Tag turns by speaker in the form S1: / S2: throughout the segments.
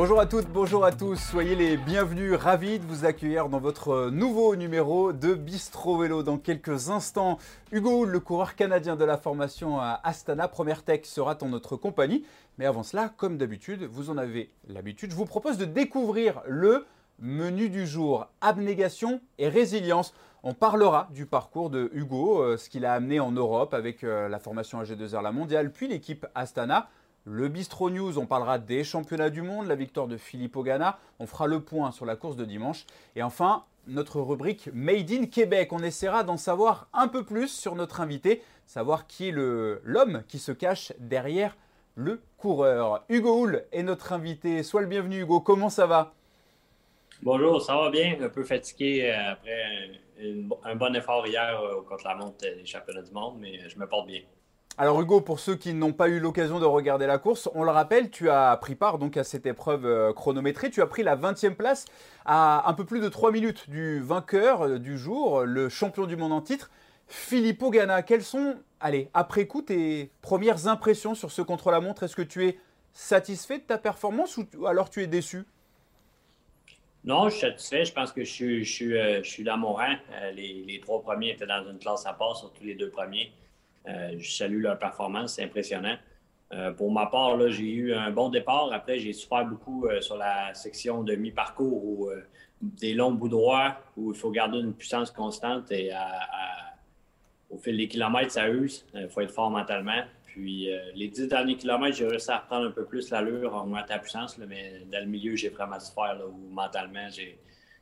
S1: Bonjour à toutes, bonjour à tous, soyez les bienvenus, ravis de vous accueillir dans votre nouveau numéro de Bistro Vélo. Dans quelques instants, Hugo, le coureur canadien de la formation Astana, Première Tech, sera en notre compagnie. Mais avant cela, comme d'habitude, vous en avez l'habitude, je vous propose de découvrir le menu du jour, abnégation et résilience. On parlera du parcours de Hugo, euh, ce qu'il a amené en Europe avec euh, la formation AG2R La Mondiale, puis l'équipe Astana. Le Bistro News, on parlera des championnats du monde, la victoire de Philippe Ogana. On fera le point sur la course de dimanche. Et enfin, notre rubrique Made in Québec. On essaiera d'en savoir un peu plus sur notre invité, savoir qui est l'homme qui se cache derrière le coureur. Hugo Hull est notre invité. Sois le bienvenu, Hugo. Comment ça va?
S2: Bonjour, ça va bien. Un peu fatigué euh, après un, bon effort hier euh, contre la montre des championnats du monde, mais je me porte bien.
S1: Alors Hugo, pour ceux qui n'ont pas eu l'occasion de regarder la course, on le rappelle, tu as pris part donc à cette épreuve euh, chronométrée. Tu as pris la 20e place à un peu plus de 3 minutes du vainqueur euh, du jour, le champion du monde en titre, Filippo Ganna. Quelles sont, allez, après coup, tes premières impressions sur ce contre-la-montre? Est-ce que tu es satisfait de ta performance ou alors tu es déçu?
S2: Non, je suis satisfait. Je pense que je suis, je suis, euh, dans mon rang. les, les, trois premiers étaient dans une classe à part, surtout les deux premiers. Euh, je salue leur performance, c'est impressionnant. Euh, pour ma part, j'ai eu un bon départ. Après, j'ai souffert beaucoup euh, sur la section de mi-parcours ou des longs bouts droits où il faut garder une puissance constante et au fil des kilomètres, ça use. Il faut être fort mentalement. Puis les dix derniers kilomètres, j'ai réussi à reprendre un peu plus l'allure en augmentant la puissance, mais dans le milieu, j'ai vraiment souffert où mentalement,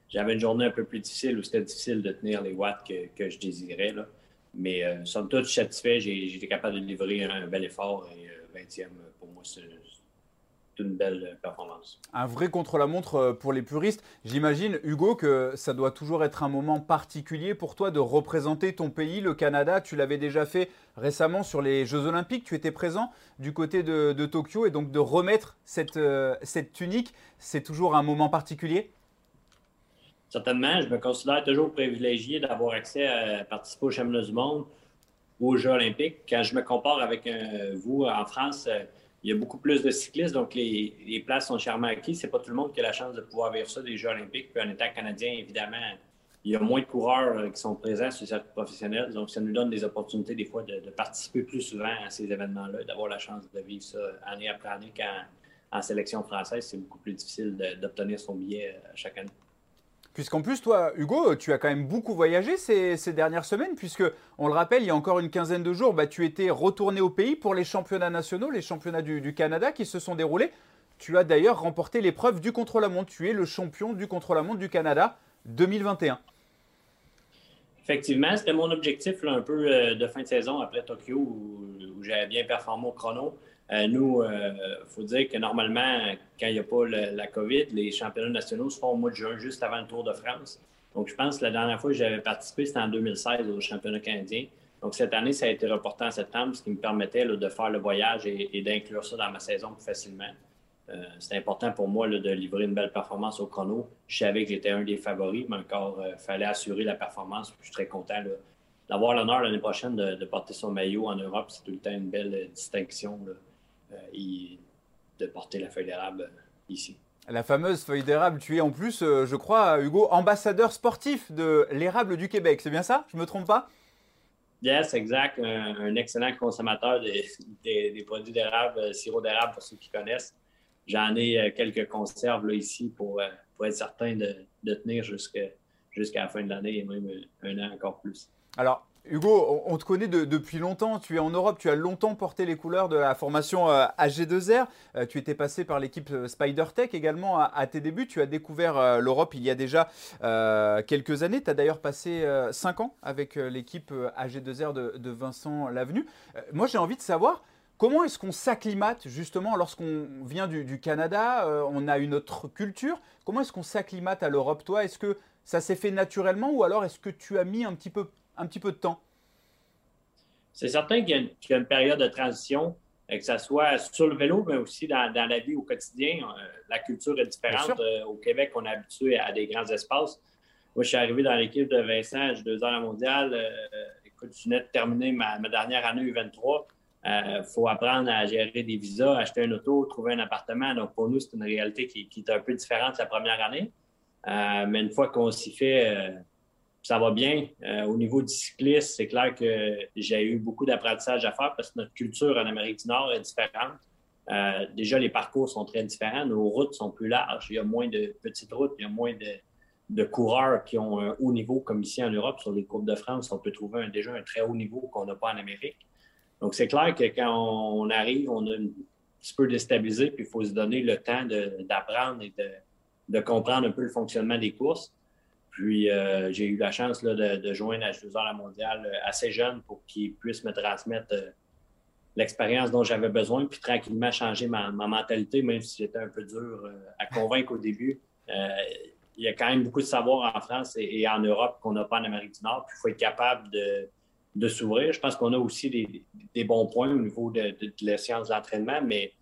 S2: j'avais une journée un peu plus difficile où c'était difficile de tenir les watts que, je désirais. Là. Mais euh, somme toute, satisfait. J'ai été capable de livrer un bel effort et 20e, euh, pour moi, c'est une belle performance.
S1: Un vrai contre-la-montre euh, pour les puristes. J'imagine, Hugo, que ça doit toujours être un moment particulier pour toi de représenter ton pays, le Canada. Tu l'avais déjà fait récemment sur les Jeux Olympiques. Tu étais présent du côté de, Tokyo et donc de remettre cette, cette tunique, c'est toujours un moment particulier?
S2: Certainement, je me considère toujours privilégié d'avoir accès à participer aux championnats du monde ou aux Jeux olympiques. Quand je me compare avec euh, vous en France, euh, il y a beaucoup plus de cyclistes, donc les, places sont chèrement acquises. C'est pas tout le monde qui a la chance de pouvoir vivre ça des Jeux olympiques. Puis en étant canadien, évidemment, il y a moins de coureurs euh, qui sont présents sur cette professionnelle. Donc, ça nous donne des opportunités, des fois, de, participer plus souvent à ces événements-là, d'avoir la chance de vivre ça année après année. Quand en sélection française, c'est beaucoup plus difficile d'obtenir son billet chaque année.
S1: Puisqu'en plus, toi, Hugo, tu as quand même beaucoup voyagé ces, dernières semaines, puisque, on le rappelle, il y a encore une quinzaine de jours, bah, tu étais retourné au pays pour les championnats nationaux, les championnats du, Canada qui se sont déroulés. Tu as d'ailleurs remporté l'épreuve du contre-la-montre. Tu es le champion du contre-la-montre du Canada 2021.
S2: Effectivement, c'était mon objectif un peu euh, de fin de saison après Tokyo où, où j'avais bien performé au chrono. Euh, nous, il euh, faut dire que normalement, quand il n'y a pas la COVID, les championnats nationaux se font au mois de juin, juste avant le Tour de France. Donc, je pense que la dernière fois que j'avais participé, c'était en 2016 au championnat canadien. Donc, cette année, ça a été reporté en septembre, ce qui me permettait de faire le voyage et, d'inclure ça dans ma saison plus facilement. Euh, c'était important pour moi de livrer une belle performance au chrono. Je savais que j'étais un des favoris, mais encore, il fallait assurer la performance. Je suis très content d'avoir l'honneur l'année prochaine de, porter son maillot en Europe. C'est tout le temps une belle distinction et euh, de porter la feuille d'érable euh, ici.
S1: La fameuse feuille d'érable, tu es en plus, euh, je crois, Hugo, ambassadeur sportif de l'érable du Québec, c'est bien ça? Je ne me trompe pas?
S2: Yes, exact. Un, excellent consommateur des, produits d'érable, sirop d'érable pour ceux qui connaissent. J'en ai quelques conserves là, ici pour, pour être certain de, de tenir jusqu'à la fin de l'année et même un an encore plus.
S1: Alors, Hugo, on te connaît depuis longtemps. Tu es en Europe, tu as longtemps porté les couleurs de la formation euh, AG2R. Euh, tu étais passé par l'équipe euh, SpiderTech également à, tes débuts. Tu as découvert l'Europe il y a déjà quelques années. Tu as d'ailleurs passé 5 ans avec l'équipe AG2R de, Vincent Lavenu. moi, j'ai envie de savoir. Comment est-ce qu'on s'acclimate justement lorsqu'on vient du, Canada On a une autre culture? Comment est-ce qu'on s'acclimate à l'Europe Toi, est-ce que ça s'est fait naturellement ou alors est-ce que tu as mis un petit peu un petit peu de temps?
S2: C'est certain qu'il y, a une période de transition, euh, que ce soit sur le vélo, mais aussi dans, la vie au quotidien. Euh, la culture est différente. Euh, au Québec, on est habitué à des grands espaces. Moi, je suis arrivé dans l'équipe de Vincent, j'ai deux ans à la mondiale. écoute, je venais de terminer ma, dernière année U23. Il faut apprendre à gérer des visas, acheter un auto, trouver un appartement. Donc, pour nous, c'est une réalité qui, qui, est un peu différente la première année. mais une fois qu'on s'y fait, ça va bien. Euh, au niveau du cyclisme, c'est clair que j'ai eu beaucoup d'apprentissage à faire parce que notre culture en Amérique du Nord est différente. Euh, déjà, les parcours sont très différents. Nos routes sont plus larges. Il y a moins de petites routes, il y a moins de, coureurs qui ont un haut niveau comme ici en Europe. Sur les Coupes de France, on peut trouver déjà un très haut niveau qu'on n'a pas en Amérique. Donc, c'est clair que quand on arrive, on a un petit peu déstabilisé, puis il faut se donner le temps d'apprendre et de, de comprendre un peu le fonctionnement des courses. Puis euh, j'ai eu la chance de, joindre H2R la mondiale euh, assez jeune pour qu'il puisse me transmettre euh, l'expérience dont j'avais besoin, puis tranquillement changer ma, mentalité, même si c'était un peu dur à convaincre au début. il y a quand même beaucoup de savoir en France et, en Europe qu'on n'a pas en Amérique du Nord. Puis il faut être capable de, s'ouvrir. Je pense qu'on a aussi des, bons points au niveau de, la science de l'entraînement, mais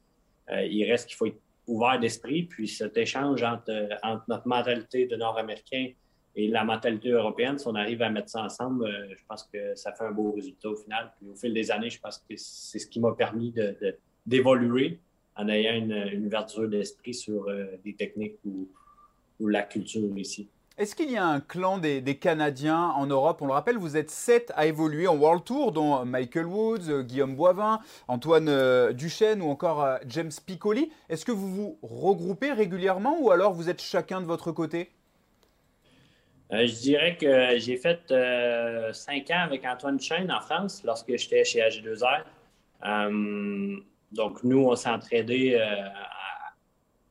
S2: il reste qu'il faut être ouvert d'esprit. Puis cet échange entre, entre notre mentalité de Nord-Américain et la mentalité européenne, si on arrive à mettre ça ensemble, euh, je pense que ça fait un beau résultat au final. Puis au fil des années, je pense que c'est ce qui m'a permis d'évoluer en ayant une, ouverture d'esprit sur euh, des techniques ou, la culture ici.
S1: Est-ce qu'il y a un clan des, Canadiens en Europe? On le rappelle, vous êtes sept à évoluer en World Tour, dont Michael Woods, Guillaume Boivin, Antoine euh, Duchesne ou encore James Piccoli. Est-ce que vous vous regroupez régulièrement ou alors vous êtes chacun de votre côté?
S2: Euh, je dirais que j'ai fait euh, cinq ans avec Antoine Chaine en France lorsque j'étais chez AG2R. Euh, donc, nous, on s'entraidait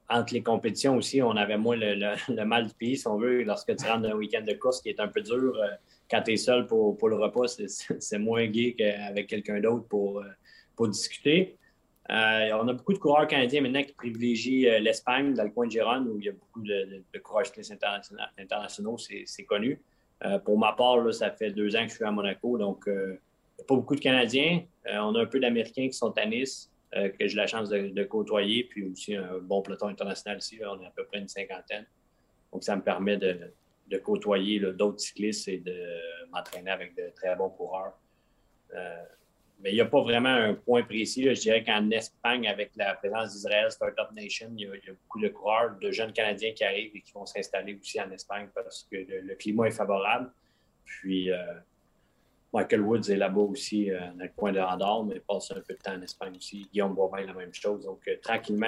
S2: entre les compétitions aussi. On avait moins le, mal du pays, si on veut, lorsque tu rentres dans un week-end de course qui est un peu dur. quand tu es seul pour, le repas, c'est moins gai qu'avec quelqu'un d'autre pour discuter. Euh, on a beaucoup de coureurs canadiens maintenant qui privilégient euh, l'Espagne, dans le coin de Gérone, où il y a beaucoup de, coureurs internationaux, c'est connu. Euh, pour ma part, ça fait deux ans que je suis à Monaco, donc pas beaucoup de Canadiens. on a un peu d'Américains qui sont à Nice, que j'ai la chance de, côtoyer, puis aussi un bon peloton international ici. on est à peu près une cinquantaine. Donc, ça me permet de, côtoyer d'autres cyclistes et de m'entraîner avec de très bons coureurs mais il n'y a pas vraiment un point précis. Je dirais qu'en Espagne, avec la présence d'Israël, Startup Nation, il y, a, beaucoup de coureurs, de jeunes Canadiens qui arrivent et qui vont s'installer aussi en Espagne parce que le, climat est favorable. Puis euh, Michael Woods est là-bas aussi euh, dans le coin de Andorre, mais passe un peu de temps en Espagne aussi. Guillaume Bobin, la même chose. Donc, euh, tranquillement,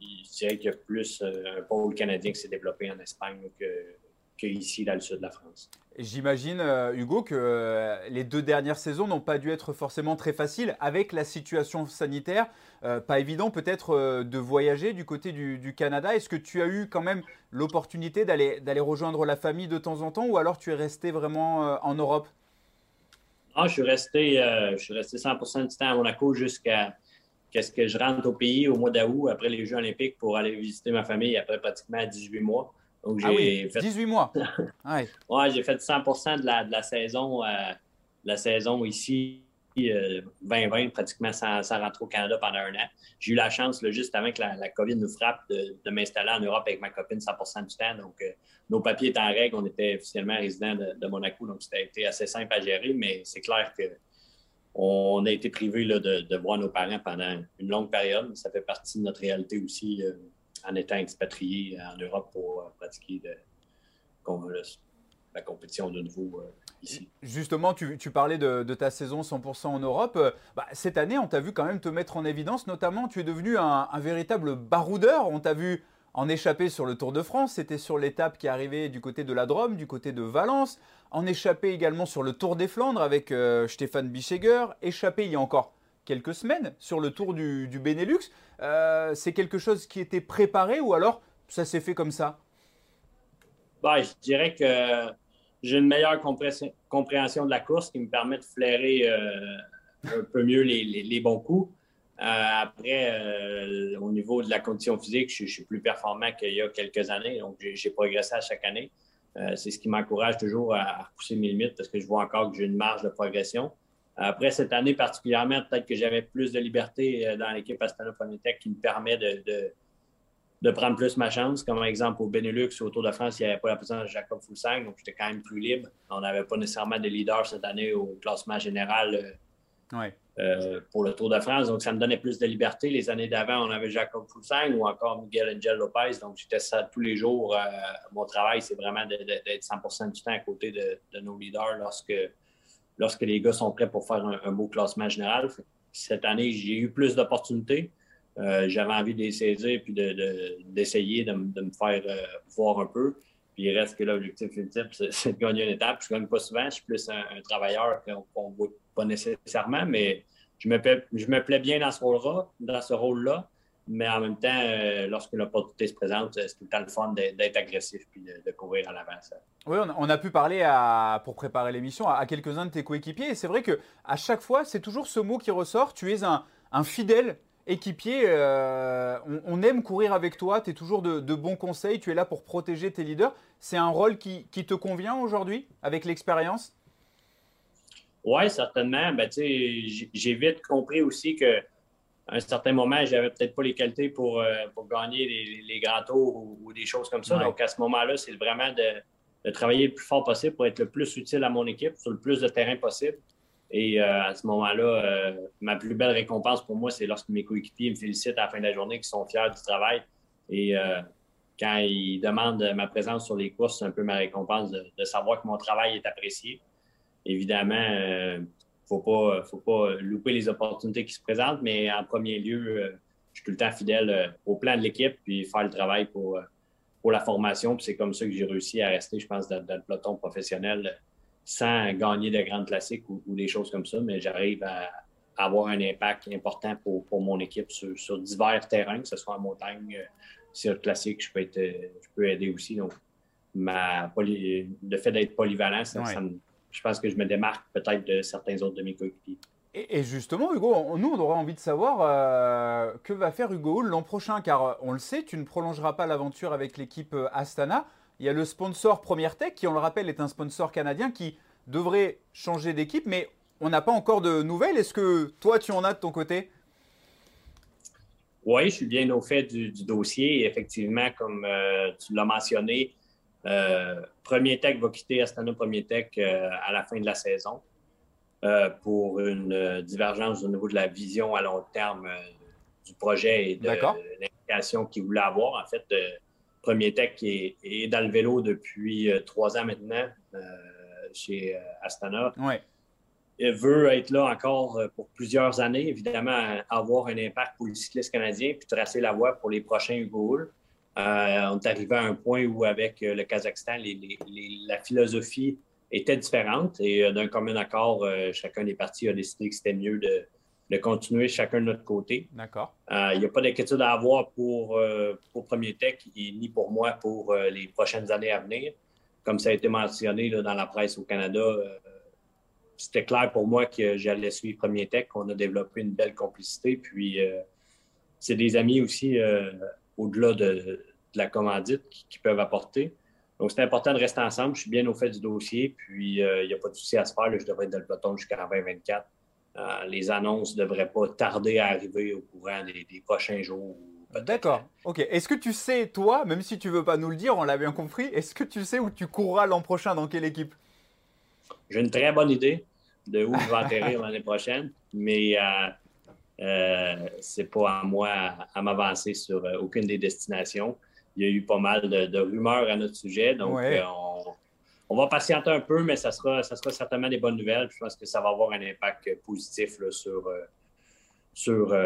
S2: je dirais qu'il y a plus un pôle canadien qui s'est développé en Espagne que qu'ici, dans le sud de la France.
S1: J'imagine, euh, Hugo, que euh, les deux dernières saisons n'ont pas dû être forcément très faciles avec la situation sanitaire. Euh, pas évident peut-être de voyager du côté du, Canada. Est-ce que tu as eu quand même l'opportunité d'aller rejoindre la famille de temps en temps ou alors tu es resté vraiment en Europe?
S2: Non, je suis resté, je suis resté 100 du temps à Monaco jusqu'à ce que je rentre au pays au mois d'août après les Jeux olympiques pour aller visiter ma famille après pratiquement 18 mois.
S1: Donc, ah j'ai fait... 18 mois.
S2: ouais, j'ai fait 100 de la, de la saison, euh, la saison ici, 2020, euh, pratiquement sans, rentrer au Canada pendant un an. J'ai eu la chance, juste avant que la, COVID nous frappe, de, m'installer en Europe avec ma copine 100% du temps. Donc, euh, nos papiers étaient en règle. On était officiellement résident de, Monaco, donc c'était assez simple à gérer, mais c'est clair que on a été privé de, de, voir nos parents pendant une longue période. Ça fait partie de notre réalité aussi en étant expatrié en Europe pour euh, pratiquer la compétition de nouveau euh, ici.
S1: Justement, tu, parlais de, ta saison 100% en Europe. Euh, bah, cette année, on t'a vu quand même te mettre en évidence, notamment tu es devenu un, véritable baroudeur. On t'a vu en échapper sur le Tour de France, c'était sur l'étape qui arrivait du côté de la Drôme, du côté de Valence, en échapper également sur le Tour des Flandres avec Stéphane Bischegger, échappé il y a encore quelques semaines sur le Tour du Benelux. Euh, c'est quelque chose qui était préparé ou alors ça s'est fait comme ça?
S2: Ben, je dirais que j'ai une meilleure compréhension de la course qui me permet de flairer euh, un peu mieux les, bons coups. Euh, après, au niveau de la condition physique, je, suis plus performant qu'il y a quelques années, donc j'ai progressé à chaque année. c'est ce qui m'encourage toujours à, repousser mes limites parce que je vois encore que j'ai une marge de progression. Après cette année particulièrement, peut-être que j'avais plus de liberté euh, dans l'équipe Astana qui me permet de, de, prendre plus ma chance. Comme exemple au Benelux, au Tour de France, il n'y avait pas la présence de Jacob Foulsang, donc j'étais quand même plus libre. On n'avait pas nécessairement de leader cette année au classement général euh, euh, pour le Tour de France. Donc, ça me donnait plus de liberté. Les années d'avant, on avait Jacob Foussang ou encore Miguel Angel Lopez. Donc, j'étais ça tous les jours. Euh, mon travail, c'est vraiment d'être 100% du temps à côté de, nos leaders lorsque, lorsque les gars sont prêts pour faire un, beau classement général. Cette année, j'ai eu plus d'opportunités. Euh, j'avais envie de les saisir puis d'essayer de, me faire voir un peu. Puis il reste que l'objectif ultime, c'est de gagner une étape. Je ne gagne pas souvent. Je suis plus un, travailleur qu'on ne voit pas nécessairement, mais je me, plais, bien dans ce rôle-là. Mais en même temps, euh, lorsque l'opportunité se présente, c'est tout le temps le fun d'être agressif puis de, courir à l'avant.
S1: Oui, on a, pu parler à, pour préparer l'émission à, quelques-uns de tes coéquipiers. Et c'est vrai qu'à chaque fois, c'est toujours ce mot qui ressort. Tu es un, fidèle équipier. Euh, on, aime courir avec toi. Tu es toujours de, bons conseils. Tu es là pour protéger tes leaders. C'est un rôle qui te convient aujourd'hui avec l'expérience?
S2: Oui, certainement. Ben, j'ai vite compris aussi qu'à un certain moment, j'avais peut-être pas les qualités pour, euh, pour gagner les, grands tours ou, des choses comme ça. Donc, à ce moment-là, c'est vraiment de, travailler le plus fort possible pour être le plus utile à mon équipe sur le plus de terrain possible. Et euh, à ce moment-là, euh, ma plus belle récompense pour moi, c'est lorsque mes coéquipiers me félicitent à la fin de la journée, qu'ils sont fiers du travail. Et quand ils demandent ma présence sur les courses, c'est un peu ma récompense de savoir que mon travail est apprécié évidemment, faut pas, faut pas louper les opportunités qui se présentent, mais en premier lieu, euh, je suis tout le temps fidèle euh, au plan de l'équipe puis faire le travail pour, pour la formation. c'est comme ça que j'ai réussi à rester, je pense, dans, le peloton professionnel sans gagner de grandes classiques ou, des choses comme ça, mais j'arrive à, avoir un impact important pour, mon équipe sur, divers terrains, que ce soit en montagne, sur classique, je peux, être, je peux aider aussi. Donc, ma, le fait d'être polyvalent, ça, ça me je pense que je me démarque peut-être de certains autres de mes coéquipiers.
S1: Et, justement, Hugo, nous, on aurait envie de savoir euh, que va faire Hugo l'an prochain, car euh, on le sait, tu ne prolongeras pas l'aventure avec l'équipe euh, Astana. Il y a le sponsor Première Tech, qui, on le rappelle, est un sponsor canadien qui devrait changer d'équipe, mais on n'a pas encore de nouvelles. Est-ce que toi, tu en as de ton côté?
S2: Oui, je suis bien au fait du, dossier. Effectivement, comme tu l'as mentionné, euh, Premier Tech va quitter Astana Premier Tech euh, à la fin de la saison euh, pour une divergence au niveau de la vision à long terme du projet et de l'implication qu'il voulait avoir. En fait, Premier Tech est, est, dans le vélo depuis trois ans maintenant chez Astana. Il veut être là encore pour plusieurs années, évidemment, avoir un impact pour le cycliste canadien, puis tracer la voie pour les prochains Hugo euh, on est arrivé à un point où, avec euh, le Kazakhstan, la philosophie était différente et euh, d'un commun accord, chacun des partis a décidé que c'était mieux de, continuer chacun de notre côté.
S1: D'accord.
S2: Il n'y a pas d'inquiétude à avoir pour, pour Premier Tech et ni pour moi pour les prochaines années à venir. Comme ça a été mentionné dans la presse au Canada, c'était clair pour moi que j'allais suivre Premier Tech. On a développé une belle complicité. Puis, c'est des amis aussi au-delà de, la commandite qui, peuvent apporter. Donc, c'est important de rester ensemble. Je suis bien au fait du dossier, puis il euh, n'y a pas de souci à se faire. je devrais être dans le peloton jusqu'à 2024. Euh, les annonces ne devraient pas tarder à arriver au courant des, prochains jours.
S1: D'accord. OK. Est-ce que tu sais, toi, même si tu ne veux pas nous le dire, on l'a bien compris, est-ce que tu sais où tu courras l'an prochain, dans quelle équipe?
S2: J'ai une très bonne idée de où je vais atterrir l'année prochaine, mais euh, euh, c'est pas à moi à, m'avancer sur euh, aucune des destinations. Il y a eu pas mal de, rumeurs à notre sujet, donc euh, on, va patienter un peu, mais ça sera, ça sera certainement des bonnes nouvelles. Je pense que ça va avoir un impact positif sur, sur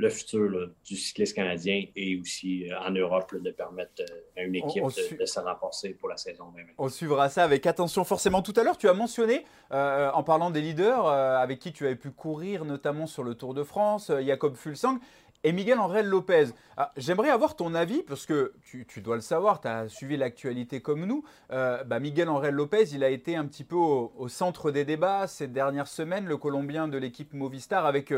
S2: le futur du cycliste canadien et aussi euh, en Europe de permettre euh, à une équipe de, se renforcer pour la saison 2020.
S1: On suivra ça avec attention forcément. Tout à l'heure, tu as mentionné, euh, en parlant des leaders avec qui tu avais pu courir, notamment sur le Tour de France, Jacob Fulsang et Miguel André Lopez. Ah, j'aimerais avoir ton avis, parce que tu, dois le savoir, tu as suivi l'actualité comme nous. Bah, Miguel André Lopez, il a été un petit peu au, au, centre des débats ces dernières semaines, le Colombien de l'équipe Movistar, avec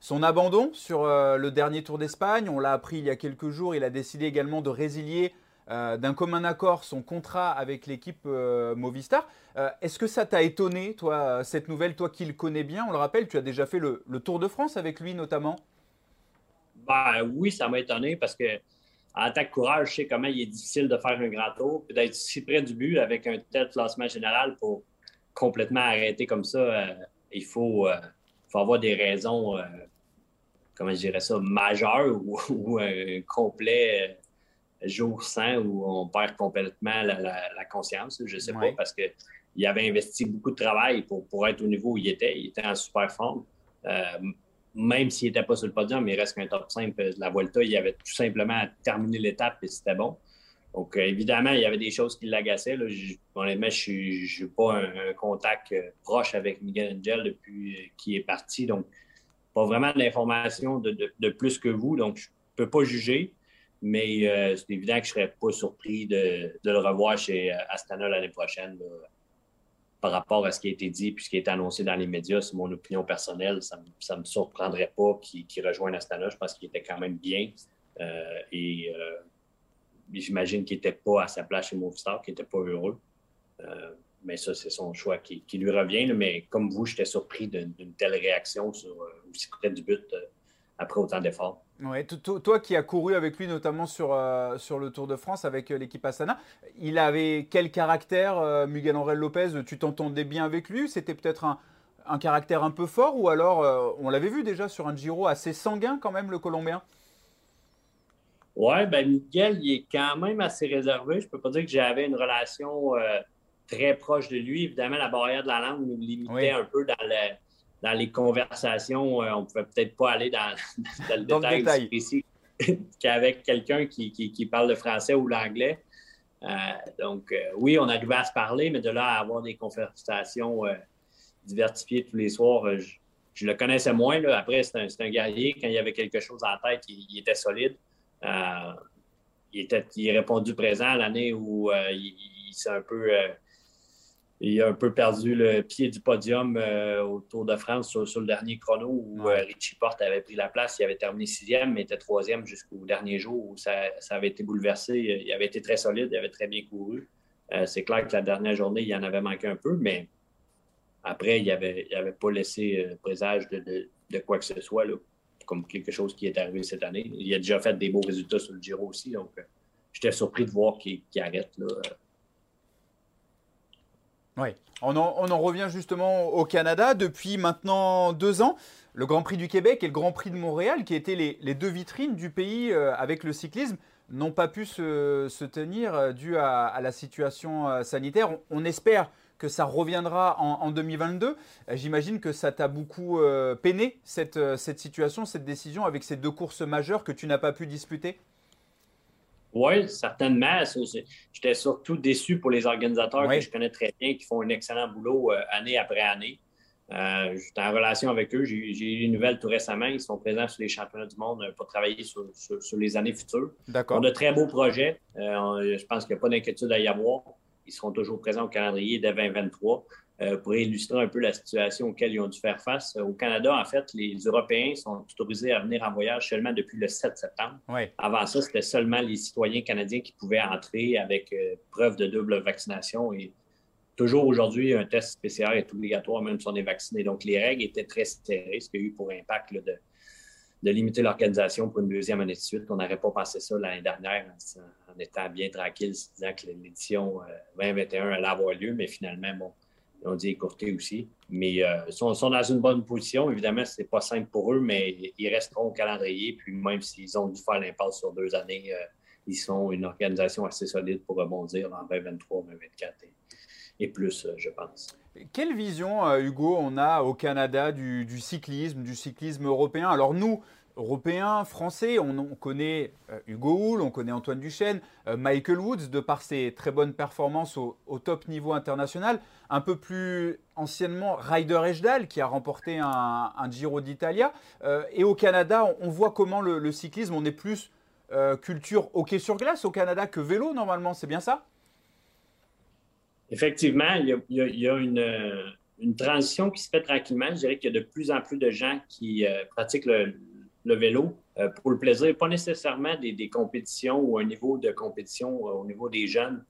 S1: son abandon sur euh, le dernier Tour d'Espagne, on l'a appris il y a quelques jours, il a décidé également de résilier euh, d'un commun accord son contrat avec l'équipe euh, Movistar. Est-ce que ça t'a étonné, toi, cette nouvelle, toi qui le connais bien? On le rappelle, tu as déjà fait le, Tour de France avec lui notamment
S2: bah, Oui, ça m'a étonné parce que en attaque courage, je sais comment il est difficile de faire un grand tour, puis d'être si près du but avec un tel classement général pour complètement arrêter comme ça. il faut faut avoir des raisons, comment je dirais ça, majeures ou, un complet jour sans où on perd complètement la, conscience. Je ne sais pas, parce qu'il avait investi beaucoup de travail pour, pour être au niveau où il était. Il était en super forme même s'il n'était pas sur le podium, il reste qu'un top 5 de la Volta. Il avait tout simplement terminé l'étape et c'était bon. Donc, euh, évidemment, il y avait des choses qui l'agaçaient. Honnêtement, je n'ai pas un, contact euh, proche avec Miguel Angel depuis euh, qu'il est parti. Donc, pas vraiment de l'information de, plus que vous. Donc, je ne peux pas juger. Mais c'est évident que je ne serais pas surpris de, le revoir chez Astana l'année prochaine par rapport à ce qui a été dit puis ce qui a été annoncé dans les médias, c'est mon opinion personnelle. Ça ne me surprendrait pas qu'il rejoigne Astana. Je pense qu'il était quand même bien. Et j'imagine qu'il n'était pas à sa place chez Movistar, qu'il n'était pas heureux. Euh, mais ça, c'est son choix qui, lui revient. Mais comme vous, j'étais surpris d'une telle réaction sur, aussi près du but après autant d'efforts.
S1: Ouais, toi qui as couru avec lui notamment sur, euh, sur le Tour de France avec euh, l'équipe Astana, il avait quel caractère, euh, Miguel Angel Lopez? Tu t'entendais bien avec lui? C'était peut-être un, un, caractère un peu fort ou alors, on l'avait vu déjà sur un Giro assez sanguin quand même, le Colombien?
S2: Oui, ben Miguel, il est quand même assez réservé. Je peux pas dire que j'avais une relation très proche de lui. Évidemment, la barrière de la langue nous limitait un peu dans le dans les conversations, euh, on ne pouvait peut-être pas aller dans, le détail, aussi précis qu'avec quelqu'un qui, parle le français ou l'anglais. Euh, donc, euh, oui, on arrivait à se parler, mais de là à avoir des conversations diversifiées tous les soirs, je, le connaissais moins. Après, c'est un, guerrier. Quand il y avait quelque chose en tête, il, était solide. Il, était, il est répondu présent l'année où il s'est un peu il a un peu perdu le pied du podium euh, au Tour de France sur, le dernier chrono où euh, Richie Porte avait pris la place. Il avait terminé sixième, mais était troisième jusqu'au dernier jour où ça, avait été bouleversé. Il avait été très solide, il avait très bien couru. Euh, c'est clair que la dernière journée, il en avait manqué un peu, mais après, il n'avait avait pas laissé présage de, quoi que ce soit, comme quelque chose qui est arrivé cette année. Il a déjà fait des beaux résultats sur le Giro aussi, donc j'étais surpris de voir qu'il arrête. Là,
S1: oui, on en, revient justement au Canada depuis maintenant deux ans. Le Grand Prix du Québec et le Grand Prix de Montréal, qui étaient les, deux vitrines du pays euh, avec le cyclisme, n'ont pas pu se, tenir euh, dû à, la situation euh, sanitaire. On, espère que ça reviendra en, 2022. J'imagine que ça t'a beaucoup peiné, cette, cette situation, cette décision, avec ces deux courses majeures que tu n'as pas pu disputer?
S2: Oui, certainement. J'étais surtout déçu pour les organisateurs que je connais très bien, qui font un excellent boulot euh, année après année. Euh, j'étais en relation avec eux. J'ai eu une nouvelle tout récemment. Ils sont présents sur les championnats du monde pour travailler sur, les années futures. On a de très beaux projets. Euh, je pense qu'il n'y a pas d'inquiétude à y avoir. Ils seront toujours présents au calendrier dès 2023. Euh, pour illustrer un peu la situation auquel ils ont dû faire face. Au Canada, en fait, les Européens sont autorisés à venir en voyage seulement depuis le 7 septembre. Avant ça, c'était seulement les citoyens canadiens qui pouvaient entrer avec euh, preuve de double vaccination. Et toujours aujourd'hui, un test PCR est obligatoire, même si on est vacciné. Donc, les règles étaient très serrées, ce qui a eu pour impact de, de, limiter l'organisation pour une deuxième année de suite. On n'aurait pas pensé ça l'année dernière en, étant bien tranquille, se disant que l'édition 2021 euh, allait avoir lieu, mais finalement, bon on dit écourté aussi. Mais euh, ils sont, dans une bonne position. Évidemment, ce n'est pas simple pour eux, mais ils resteront au calendrier. Puis même s'ils ont dû faire l'impasse sur deux années, euh, ils sont une organisation assez solide pour rebondir en 2023, 2024 et, plus, je pense.
S1: Quelle vision, Hugo, on a au Canada du, cyclisme, du cyclisme européen? Alors nous, Européens, Français, on, connaît Hugo Hull, on connaît Antoine Duchesne, Michael Woods, de par ses très bonnes performances au, top niveau international. Un peu plus anciennement Ryder Ejdal qui a remporté un, Giro d'Italia. Euh, et au Canada, on, voit comment le, cyclisme, on est plus euh, culture hockey sur glace au Canada que vélo normalement, c'est bien ça?
S2: Effectivement, il y a, une, transition qui se fait tranquillement. Je dirais qu'il y a de plus en plus de gens qui euh, pratiquent le, vélo pour le plaisir, pas nécessairement des, compétitions ou un niveau de compétition au niveau des jeunes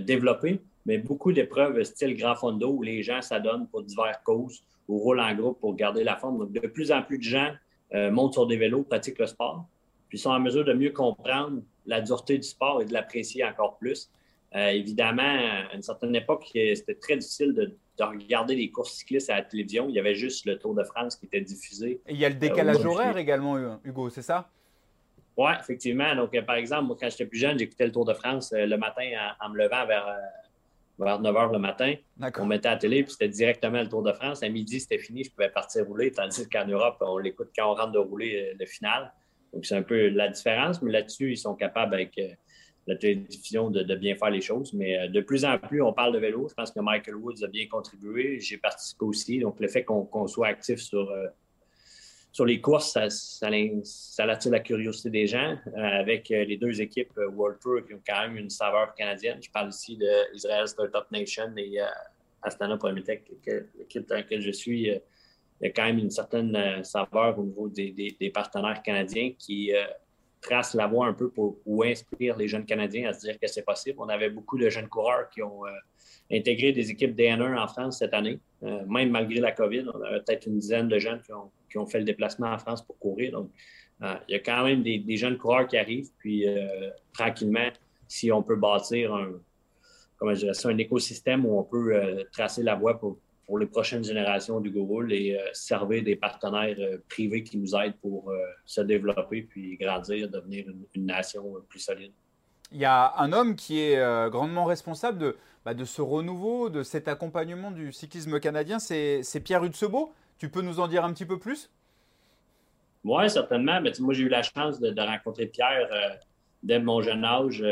S2: développés, mais beaucoup d'épreuves style Grand Fondo où les gens s'adonnent pour diverses causes ou roulent en groupe pour garder la forme. Donc, de plus en plus de gens euh, montent sur des vélos, pratiquent le sport, puis sont en mesure de mieux comprendre la dureté du sport et de l'apprécier encore plus. Euh, évidemment, à une certaine époque, c'était très difficile de, regarder les courses cyclistes à la télévision. Il y avait juste le Tour de France qui était diffusé.
S1: Et il y a le décalage horaire également, Hugo, c'est ça?
S2: Oui, effectivement. Donc, par exemple, moi, quand j'étais plus jeune, j'écoutais le Tour de France le matin en, me levant vers, vers 9 h le matin. On mettait à la télé, puis c'était directement le Tour de France. À midi, c'était fini, je pouvais partir rouler, tandis qu'en Europe, on l'écoute quand on rentre de rouler le final. Donc, c'est un peu la différence, mais là-dessus, ils sont capables avec euh, de, bien faire les choses. Mais euh, de plus en plus, on parle de vélo. Je pense que Michael Woods a bien contribué. J'ai participé aussi. Donc, le fait qu'on soit actif sur, euh, sur les courses, ça, ça, attire la curiosité des gens. avec les deux équipes World Tour qui ont quand même une saveur canadienne. Je parle ici d'Israel Startup Nation et Astana Prometech, l'équipe dans laquelle je suis il y a quand même une certaine euh, saveur au niveau des, partenaires canadiens qui euh, tracent la voie un peu pour, ou inspirent les jeunes Canadiens à se dire que c'est possible. On avait beaucoup de jeunes coureurs qui ont euh, intégré des équipes DN1 en France cette année, même malgré la COVID. On avait peut-être une dizaine de jeunes qui ont, fait le déplacement en France pour courir. Donc, il y a quand même des, jeunes coureurs qui arrivent. Puis, tranquillement, si on peut bâtir je un écosystème où on peut tracer la voie pour pour les prochaines générations du Google et euh, servir des partenaires euh, privés qui nous aident pour euh, se développer puis grandir, devenir une, nation plus solide.
S1: Il y a un homme qui est grandement responsable de, bah, de ce renouveau, de cet accompagnement du cyclisme canadien, c'est Pierre Hutsebo. Tu peux nous en dire un petit peu plus?
S2: Oui, certainement. Mais, moi, j'ai eu la chance de, de rencontrer Pierre dès mon jeune âge,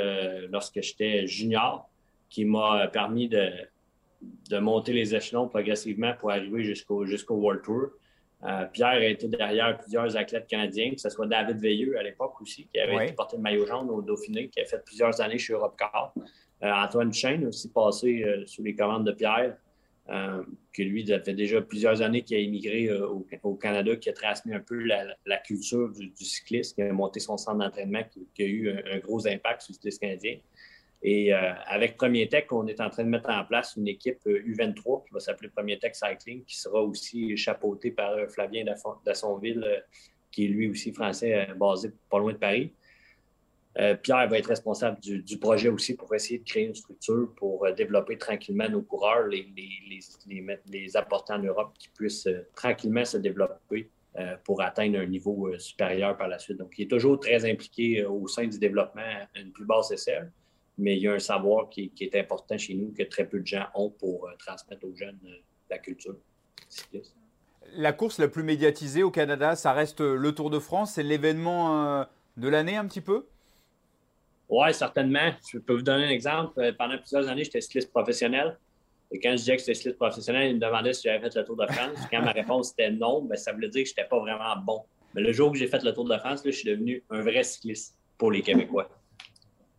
S2: lorsque j'étais junior, qui m'a permis de, de monter les échelons progressivement pour arriver jusqu'au jusqu'au World Tour. Euh, Pierre a été derrière plusieurs athlètes canadiens, que ce soit David Veilleux à l'époque aussi, qui avait été porté le maillot jaune au Dauphiné, qui a fait plusieurs années chez Europcar. Euh, Antoine Chain aussi passé euh, sous les commandes de Pierre, que lui, ça fait déjà plusieurs années qu'il a immigré au, Canada, qui a transmis un peu la, culture du, cyclisme, qui a monté son centre d'entraînement, qui, a eu un, gros impact sur le cyclisme canadien. Et euh, avec Premier Tech, on est en train de mettre en place une équipe U23 euh, qui va s'appeler Premier Tech Cycling, qui sera aussi chapeautée par euh, Flavien Dassonville, qui est lui aussi français, basé pas loin de Paris. Pierre va être responsable du, projet aussi pour essayer de créer une structure pour développer tranquillement nos coureurs, les, les, apporter en Europe qui puissent tranquillement se développer pour atteindre un niveau supérieur par la suite. Donc, il est toujours très impliqué au sein du développement à une plus basse échelle mais il y a un savoir qui, est important chez nous que très peu de gens ont pour euh, transmettre aux jeunes euh, la culture
S1: La course la plus médiatisée au Canada, ça reste le Tour de France. C'est l'événement euh, de l'année un petit peu?
S2: Oui, certainement. Je peux vous donner un exemple. Pendant plusieurs années, j'étais cycliste professionnel. Et quand je disais que j'étais cycliste professionnel, il me demandait si j'avais fait le Tour de France. Quand ma réponse était non, ben, ça voulait dire que je n'étais pas vraiment bon. Mais le jour où j'ai fait le Tour de France, je suis devenu un vrai cycliste pour les Québécois.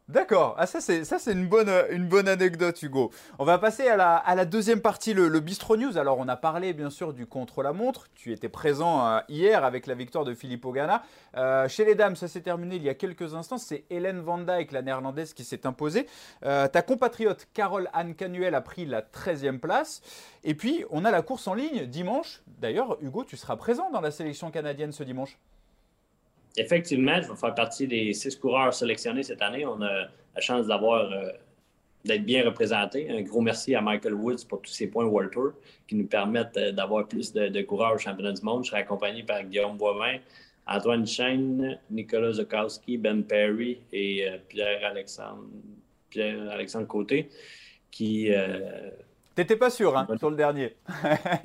S1: D'accord, ah, ça c'est c'est une bonne anecdote Hugo. On va passer à la, deuxième partie, le, Bistro News. Alors on a parlé bien sûr du contre-la-montre. Tu étais présent euh, hier avec la victoire de Filippo Ganna. Euh, chez les dames, ça s'est terminé il y a quelques instants. C'est Hélène Van Dijk, la néerlandaise, qui s'est imposée. Euh, ta compatriote Carole Anne Canuel a pris la 13e place. Et puis on a la course en ligne dimanche. D'ailleurs, Hugo, tu seras présent dans la sélection canadienne ce dimanche.
S2: Effectivement, je vais faire partie des six coureurs sélectionnés cette année. On a la chance d'avoir euh, d'être bien représenté. Un gros merci à Michael Woods pour tous ses points World Tour qui nous permettent euh, d'avoir plus de, coureurs au championnat du monde. Je serai accompagné par Guillaume Boivin, Antoine Chaine, Nicolas Zukowski, Ben Perry et euh, Pierre-Alexandre Pierre -Alexandre Côté qui.
S1: T'étais pas sûr hein, sur le dernier.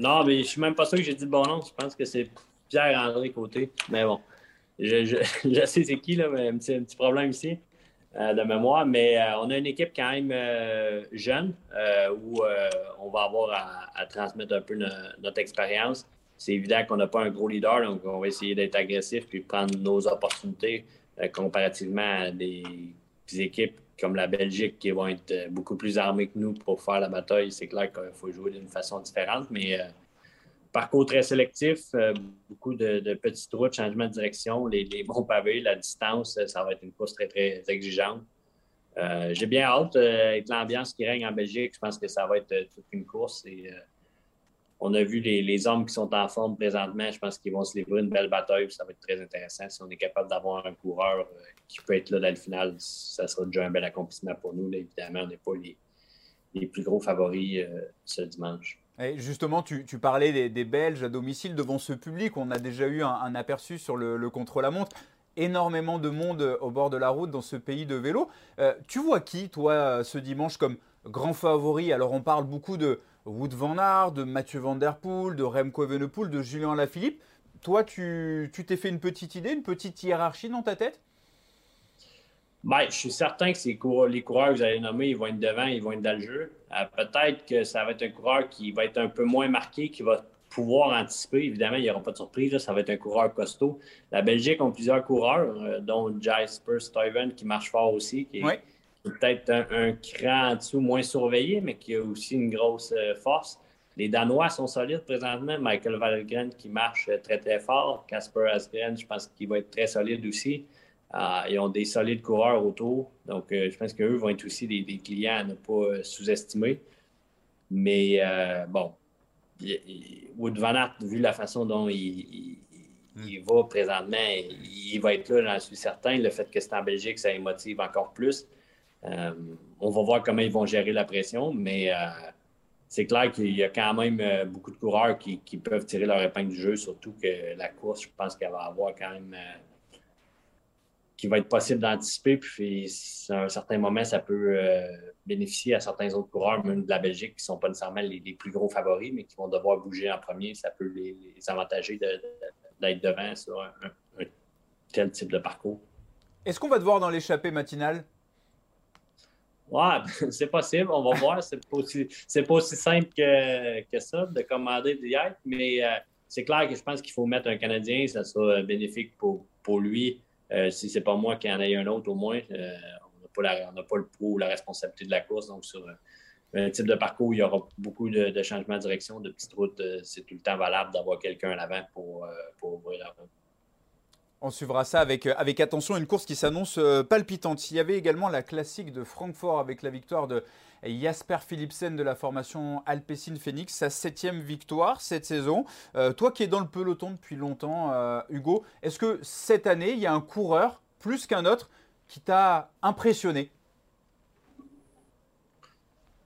S2: non, mais je suis même pas sûr que j'ai dit le bon nom. Je pense que c'est Pierre-André Côté. Mais bon je, je, sais c'est qui, là, mais un petit, un petit problème ici euh, de mémoire. Mais euh, on a une équipe quand même euh, jeune où on va avoir à, transmettre un peu notre expérience. C'est évident qu'on n'a pas un gros leader, donc on va essayer d'être agressif puis prendre nos opportunités comparativement à des, équipes comme la Belgique qui vont être beaucoup plus armées que nous pour faire la bataille. C'est clair qu'il faut jouer d'une façon différente, mais parcours très sélectif, euh, beaucoup de, petites routes, changement de direction, les, bons pavés, la distance, euh, ça va être une course très, très exigeante. Euh, j'ai bien hâte avec l'ambiance qui règne en Belgique. Je pense que ça va être toute une course. Et, on a vu les, hommes qui sont en forme présentement. Je pense qu'ils vont se livrer une belle bataille. Ça va être très intéressant. Si on est capable d'avoir un coureur qui peut être là dans le final, ça sera déjà un bel accomplissement pour nous. évidemment, on n'est pas les, les, plus gros favoris ce dimanche.
S1: Et justement, tu, parlais des, Belges à domicile devant ce public. On a déjà eu un, aperçu sur le, contre-la-montre. Énormément de monde au bord de la route dans ce pays de vélo. Euh, tu vois qui, toi, ce dimanche, comme grand favori? Alors, on parle beaucoup de Wood Van Aert, de Mathieu Van Der Poel, de Remco Evenepoel, de Julien Lafilippe. Toi, tu t'es fait une petite idée, une petite hiérarchie dans ta tête?
S2: Ben, je suis certain que les coureurs que vous allez nommer, ils vont être devant, ils vont être dans le jeu. Euh, peut-être que ça va être un coureur qui va être un peu moins marqué, qui va pouvoir anticiper. Évidemment, il n'y aura pas de surprise. ça va être un coureur costaud. La Belgique a plusieurs coureurs, euh, dont Jasper Stuyven, qui marche fort aussi, qui est, peut-être un, cran en dessous, moins surveillé, mais qui a aussi une grosse euh, force. Les Danois sont solides présentement. Michael Valgren qui marche très, très fort. Casper Asgren, je pense qu'il va être très solide aussi. Ah, ils ont des solides coureurs autour. Donc, euh, je pense qu'eux vont être aussi des, clients à ne pas euh, sous-estimer. Mais euh, bon, Wood Van Aert, vu la façon dont il, va présentement, il, va être là, j'en suis certain. Le fait que c'est en Belgique, ça les motive encore plus. on va voir comment ils vont gérer la pression, mais c'est clair qu'il y a quand même beaucoup de coureurs qui, qui, peuvent tirer leur épingle du jeu, surtout que la course, je pense qu'elle va avoir quand même qui va être possible d'anticiper. Puis, à un certain moment, ça peut euh, bénéficier à certains autres coureurs, même de la Belgique, qui ne sont pas nécessairement les, plus gros favoris, mais qui vont devoir bouger en premier. Ça peut les, avantager d'être devant sur un, tel type de parcours.
S1: Est-ce qu'on va te voir dans l'échappée matinale?
S2: Ouais, c'est possible, on va voir. C'est pas aussi, pas aussi simple que, que ça de commander d'y être, mais euh, c'est clair que je pense qu'il faut mettre un Canadien, ça sera bénéfique pour, pour lui euh, si c'est pas moi qui en ai un autre, au moins, euh, on n'a pas, le poids ou la responsabilité de la course. Donc, sur euh, un type de parcours il y aura beaucoup de, changements de direction, de petites routes, c'est tout le temps valable d'avoir quelqu'un à l'avant pour, ouvrir la route.
S1: On suivra ça avec, avec attention, une course qui s'annonce palpitante. Il y avait également la classique de Francfort avec la victoire de Jasper Philipsen de la formation Alpecin Phoenix, sa septième victoire cette saison. Euh, toi qui es dans le peloton depuis longtemps, euh, Hugo, est-ce que cette année, il y a un coureur plus qu'un autre qui t'a impressionné?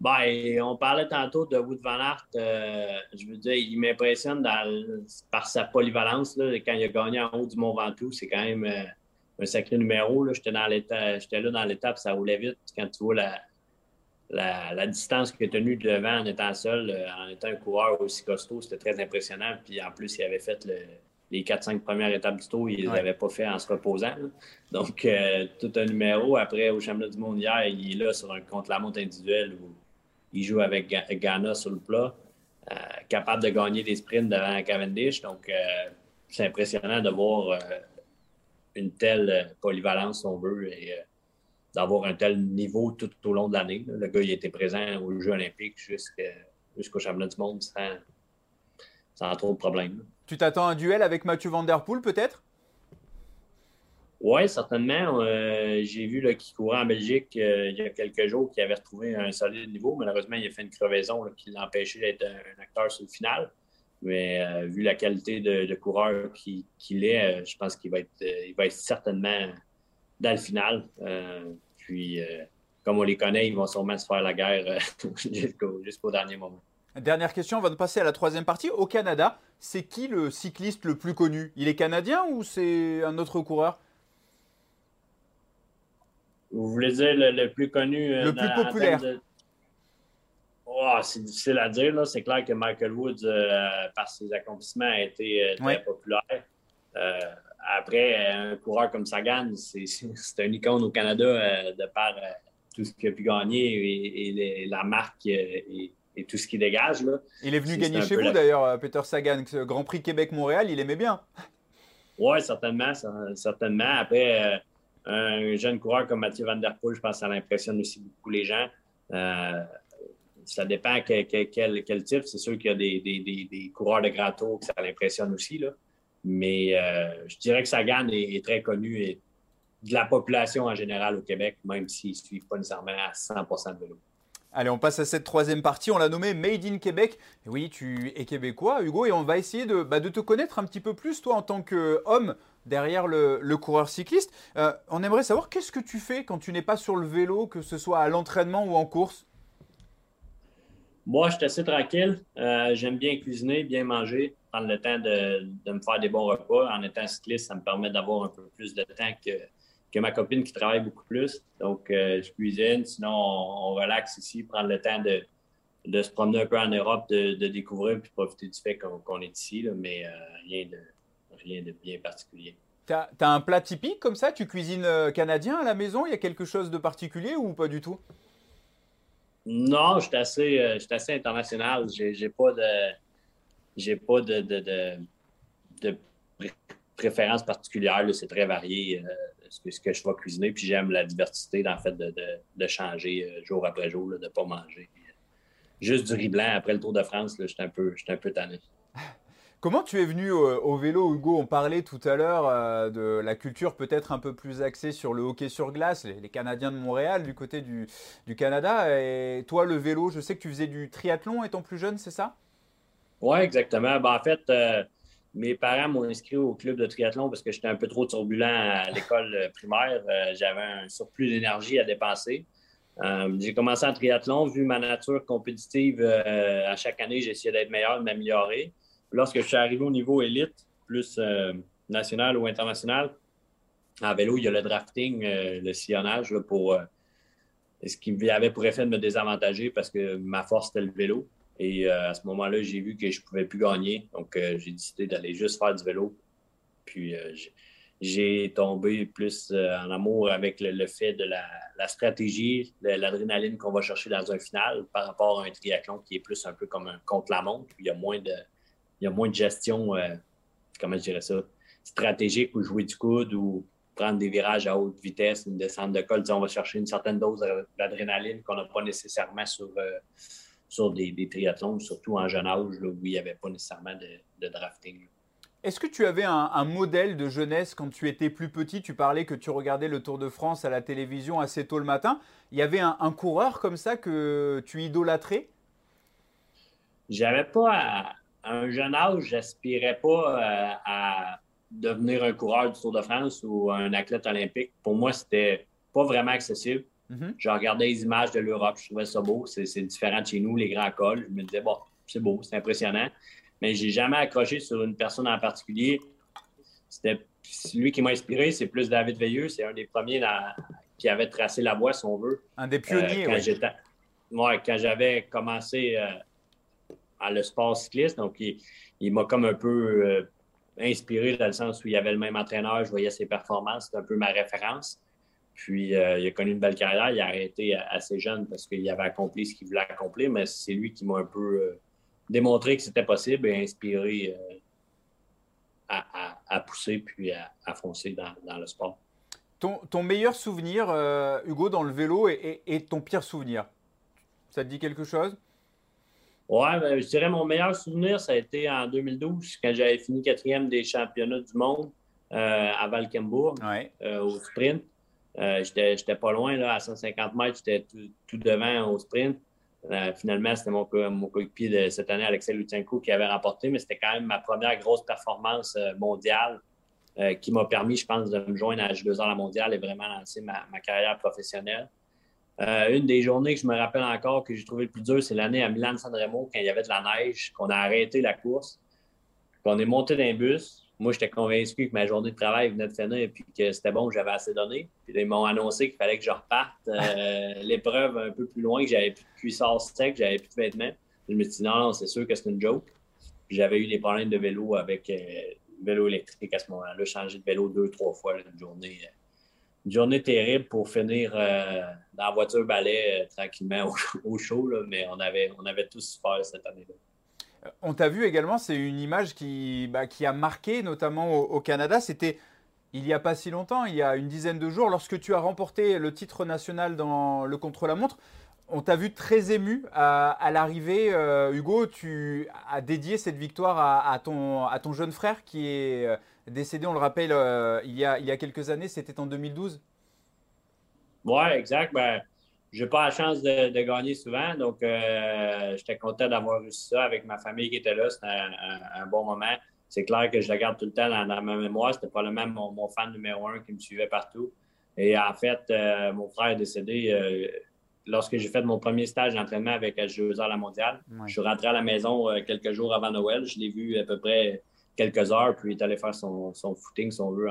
S2: Ben, on parlait tantôt de Wood Van Aert. Euh, je veux dire, il m'impressionne par sa polyvalence. quand il a gagné en haut du Mont Ventoux, c'est quand même un sacré numéro. J'étais là dans l'étape, ça roulait vite. Quand tu vois la, la, distance qu'il a tenue devant en étant seul, euh, en étant un coureur aussi costaud, c'était très impressionnant. Puis en plus, il avait fait les 4-5 premières étapes du tour, il ne les avait pas fait en se reposant. Donc, euh, tout un numéro. Après, au championnat du monde hier, il est là sur un contre-la-montre individuel où il joue avec Ghana sur le plat, euh, capable de gagner des sprints devant Cavendish. Donc, c'est impressionnant de voir une telle polyvalence, si on veut. Et, d'avoir un tel niveau tout au long de l'année. Le gars, il était présent aux Jeux olympiques jusqu'au championnat du monde sans, trop de problèmes.
S1: Tu t'attends à un duel avec Mathieu Van Der Poel, peut-être?
S2: Oui, certainement. Euh, j'ai vu qu'il courait en Belgique euh, il y a quelques jours, qu'il avait retrouvé un solide niveau. Malheureusement, il a fait une crevaison qui l'a empêché d'être un, acteur sur le final. Mais euh, vu la qualité de, coureur qu'il est, je pense qu'il va être, il va être certainement dans le final. Euh, puis, euh, comme on les connaît, ils vont sûrement se faire la guerre euh, jusqu'au dernier moment.
S1: Dernière question, on va passer à la troisième partie. Au Canada, c'est qui le cycliste le plus connu? Il est canadien ou c'est un autre coureur?
S2: Vous voulez dire le, plus connu
S1: Le plus populaire
S2: oh, C'est difficile à dire. C'est clair que Michael Woods, par ses accomplissements, a été très populaire. Après, un coureur comme Sagan, c'est un icône au Canada euh, de par euh, tout ce qu'il a pu gagner et, la marque euh, et, tout ce qu'il dégage. Là.
S1: Il est venu gagner chez vous d'ailleurs, Peter Sagan, ce Grand Prix Québec-Montréal, il aimait bien.
S2: Oui, certainement, certainement. Après, un jeune coureur comme Mathieu Van Der Poel, je pense que ça l'impressionne aussi beaucoup les gens. ça dépend quel, quel, type. C'est sûr qu'il y a des, des, coureurs de grand tour que ça l'impressionne aussi. Là. Mais euh, je dirais que Sagan est, est, très connu et de la population en général au Québec, même s'ils ne suivent pas nécessairement à 100% de vélo.
S1: Allez, on passe à cette troisième partie. On l'a nommé Made in Québec. Oui, tu es québécois, Hugo, et on va essayer de, bah, te connaître un petit peu plus, toi, en tant qu'homme derrière le, coureur cycliste. Euh, on aimerait savoir qu'est-ce que tu fais quand tu n'es pas sur le vélo, que ce soit à l'entraînement ou en course?
S2: Moi, je suis assez tranquille. Euh, j'aime bien cuisiner, bien manger, prendre le temps de, me faire des bons repas. En étant cycliste, ça me permet d'avoir un peu plus de temps que, que ma copine qui travaille beaucoup plus. Donc, euh, je cuisine. Sinon, on, relaxe ici, prendre le temps de, de, se promener un peu en Europe, de, découvrir puis profiter du fait qu'on est ici. mais euh, rien, de, rien de bien particulier.
S1: Tu as, un plat typique comme ça? Tu cuisines canadien à la maison? Il y a quelque chose de particulier ou pas du tout?
S2: Non, je suis assez, euh, assez international. J'ai pas de. J'ai pas de, de, préférence particulière. C'est très varié euh, ce, que, je vais cuisiner. Puis j'aime la diversité, en fait, de, changer euh, jour après jour, de ne pas manger. Juste du riz blanc après le Tour de France, je suis un peu, un peu tanné.
S1: Comment tu es venu au, vélo, Hugo? On parlait tout à l'heure euh, de la culture peut-être un peu plus axée sur le hockey sur glace, les, Canadiens de Montréal du côté du, Canada. Et toi, le vélo, je sais que tu faisais du triathlon étant plus jeune, c'est ça?
S2: Oui, exactement. Ben, en fait, euh, mes parents m'ont inscrit au club de triathlon parce que j'étais un peu trop turbulent à l'école primaire. Euh, j'avais un surplus d'énergie à dépenser. j'ai commencé en triathlon, vu ma nature compétitive, à chaque année, essayé d'être meilleur, de m'améliorer lorsque je suis arrivé au niveau élite, plus euh, national ou international, en vélo, il y a le drafting, euh, le sillonnage pour euh, ce qui avait pour effet de me désavantager parce que ma force c'était le vélo. Et à ce moment-là, j'ai vu que je ne pouvais plus gagner. Donc, j'ai décidé d'aller juste faire du vélo. Puis, j'ai tombé plus en amour avec le, fait de la, stratégie, l'adrénaline qu'on va chercher dans un final par rapport à un triathlon qui est plus un peu comme un contre-la-montre. Il y a moins de, il y a moins de gestion, euh, comment je dirais ça, stratégique ou jouer du coude ou prendre des virages à haute vitesse, une descente de col. on va chercher une certaine dose d'adrénaline qu'on n'a pas nécessairement sur, euh, sur des, triathlons, surtout en jeune âge, où il n'y avait pas nécessairement de, drafting.
S1: Est-ce que tu avais un, modèle de jeunesse quand tu étais plus petit? Tu parlais que tu regardais le Tour de France à la télévision assez tôt le matin. Il y avait un, un coureur comme ça que tu idolâtrais?
S2: J'avais pas à un jeune âge, j'aspirais pas euh, à devenir un coureur du Tour de France ou un athlète olympique. Pour moi, c'était pas vraiment accessible. Mhm. Je regardais les images de l'Europe, je trouvais ça beau. C'est différent de chez nous, les grands cols. Je me disais, bon, c'est beau, c'est impressionnant. Mais j'ai jamais accroché sur une personne en particulier. C'était lui qui m'a inspiré, c'est plus David Veilleux. C'est un des premiers qui avait tracé la voie, si on veut.
S1: Un des pionniers,
S2: euh, quand quand j'avais commencé euh, à le sport cycliste. Donc, il, m'a comme un peu euh, inspiré dans le sens où il y avait le même entraîneur, je voyais ses performances, c'était un peu ma référence. Puis, euh, il a connu une belle carrière. Il a arrêté assez jeune parce qu'il avait accompli ce qu'il voulait accomplir, mais c'est lui qui m'a un peu euh, démontré que c'était possible et inspiré à, pousser puis à, foncer dans, le sport.
S1: Ton, meilleur souvenir, Hugo, dans le vélo et ton pire souvenir? Ça te dit quelque chose?
S2: Ouais, ben, je dirais mon meilleur souvenir, ça a été en 2012, quand j'avais fini quatrième des championnats du monde euh, à Valkenburg, euh, au sprint. Euh, j'étais pas loin, là, à 150 mètres, j'étais tout, devant au sprint. finalement, c'était mon, mon coéquipier de cette année, Alexei Lutsenko, qui avait remporté, mais c'était quand même ma première grosse performance mondiale qui m'a permis, je pense, de me joindre à J2R la mondiale et vraiment lancer ma carrière professionnelle. Euh, une des journées que je me rappelle encore que j'ai trouvé le plus dur, c'est l'année à Milan-San Remo, quand il y avait de la neige, qu'on a arrêté la course, qu'on est monté dans un bus. Moi, j'étais convaincu que ma journée de travail venait de finir et puis que c'était bon, que j'avais assez donné. Puis ils m'ont annoncé qu'il fallait que je reparte euh, l'épreuve un peu plus loin, que j'avais plus de cuissard sec, que j'avais plus de vêtements. Je me suis dit, non, non, c'est sûr que c'est une joke. J'avais eu des problèmes de vélo avec euh, vélo électrique à ce moment-là. Changé de vélo deux, trois fois une journée journée terrible pour finir euh, dans la voiture balai euh, tranquillement au, chaud, mais on avait, on avait tous super cette année-là.
S1: Euh, on t'a vu également, c'est une image qui, bah, qui a marqué notamment au, Canada. C'était il n'y a pas si longtemps, il y a une dizaine de jours, lorsque tu as remporté le titre national dans le contre-la-montre. On t'a vu très ému à, l'arrivée. Hugo, tu as dédié cette victoire à, ton, à ton jeune frère qui est décédé, on le rappelle, euh, il, y a, il y a quelques années, c'était en 2012.
S2: Oui, exact. Ben, je n'ai pas la chance de, gagner souvent, donc euh, j'étais content d'avoir réussi ça avec ma famille qui était là. C'était un, bon moment. C'est clair que je le garde tout le temps dans, ma mémoire. C'était probablement mon, mon fan numéro un qui me suivait partout. Et en fait, euh, mon frère est décédé lorsque j'ai fait mon premier stage d'entraînement avec HGE à la mondiale, je suis rentré à la maison euh, quelques jours avant Noël. Je l'ai vu à peu près quelques heures, puis il est allé faire son, footing, son veut,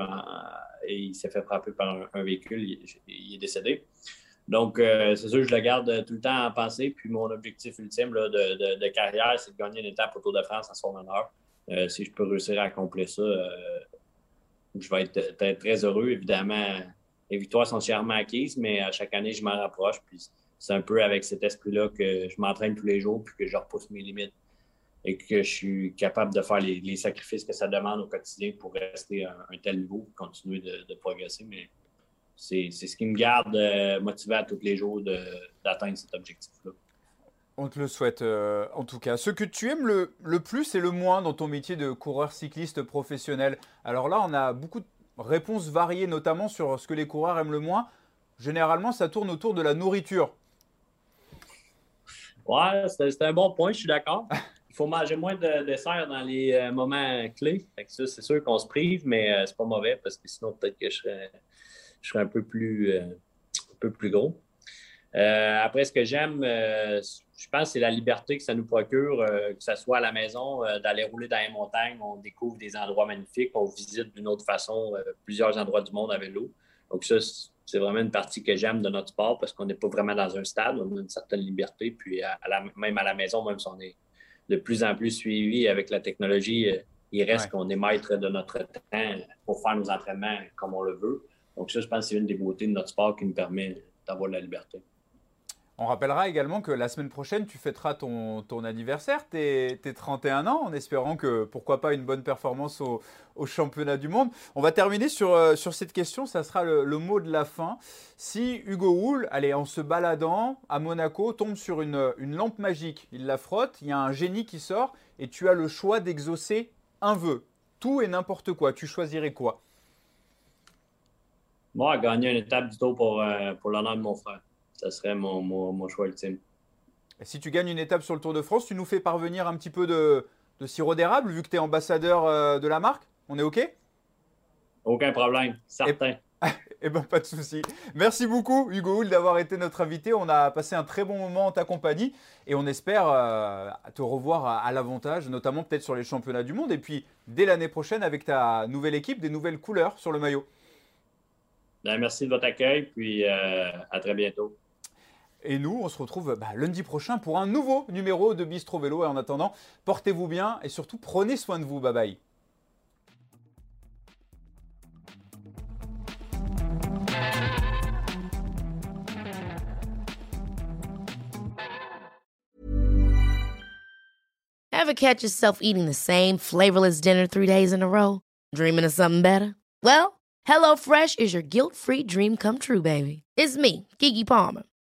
S2: et il s'est fait frapper par un, véhicule. Il, est décédé. Donc, euh, c'est sûr, je le garde tout le temps en pensée. Puis mon objectif ultime de, carrière, c'est de gagner une étape au Tour de France à son honneur. Euh, si je peux réussir à accomplir ça, je vais être, très heureux. Évidemment, les victoires sont chèrement acquises, mais à chaque année, je m'en rapproche. Puis c'est un peu avec cet esprit-là que je m'entraîne tous les jours puis que je repousse mes limites et que je suis capable de faire les, sacrifices que ça demande au quotidien pour rester à un, tel niveau, continuer de, progresser. Mais c'est ce qui me garde euh, motivé à tous les jours d'atteindre cet objectif-là.
S1: On te le souhaite euh, en tout cas. Ce que tu aimes le, le, plus et le moins dans ton métier de coureur cycliste professionnel. Alors là, on a beaucoup de réponses variées, notamment sur ce que les coureurs aiment le moins. Généralement, ça tourne autour de la nourriture.
S2: Ouais, c'est un bon point, je suis d'accord. Faut manger moins de dessert dans les euh, moments clés. c'est sûr qu'on se prive, mais euh, c'est pas mauvais parce que sinon, peut-être que je serais, serais un peu plus, gros. après, ce que j'aime, je pense c'est la liberté que ça nous procure, euh, que ce soit à la maison, euh, d'aller rouler dans les montagnes, on découvre des endroits magnifiques, on visite d'une autre façon euh, plusieurs endroits du monde à vélo. Donc ça, c'est vraiment une partie que j'aime de notre sport parce qu'on n'est pas vraiment dans un stade, on a une certaine liberté, puis même à la maison, même si on est de plus en plus suivi avec la technologie, il reste qu'on est maître de notre temps pour faire nos entraînements comme on le veut. Donc ça, je pense que c'est une des beautés de notre sport qui nous permet d'avoir la liberté.
S1: On rappellera également que la semaine prochaine, tu fêteras ton, anniversaire, tes, 31 ans, en espérant que, pourquoi pas, une bonne performance au, championnat du monde. On va terminer sur, euh, sur cette question, ça sera le, mot de la fin. Si Hugo Hull, allez, en se baladant à Monaco, tombe sur une, une lampe magique, il la frotte, il y a un génie qui sort, et tu as le choix d'exaucer un vœu. Tout et n'importe quoi, tu choisirais quoi?
S2: Moi, gagner une étape du tour pour, euh, de mon frère ça serait mon, mon, choix ultime.
S1: si tu gagnes une étape sur le Tour de France, tu nous fais parvenir un petit peu de, de sirop d'érable, vu que tu es ambassadeur euh, de la marque? On est OK?
S2: Aucun problème, certain.
S1: Eh bien, pas de souci. Merci beaucoup, Hugo Hull, d'avoir été notre invité. On a passé un très bon moment en ta compagnie et on espère euh, te revoir à, l'avantage, notamment peut-être sur les championnats du monde et puis dès l'année prochaine avec ta nouvelle équipe, des nouvelles couleurs sur le maillot.
S2: Ben, merci de votre accueil, puis euh, à très bientôt.
S1: Et nous, on se retrouve bah, lundi prochain pour un nouveau numéro de Bistro Vélo. Et en attendant, portez-vous bien et surtout prenez soin de vous. Bye bye. Ever catch yourself eating the same flavorless dinner three days in a row? Dreaming of something better? Well, HelloFresh is your guilt-free dream come true, baby. It's me, Kiki Palmer.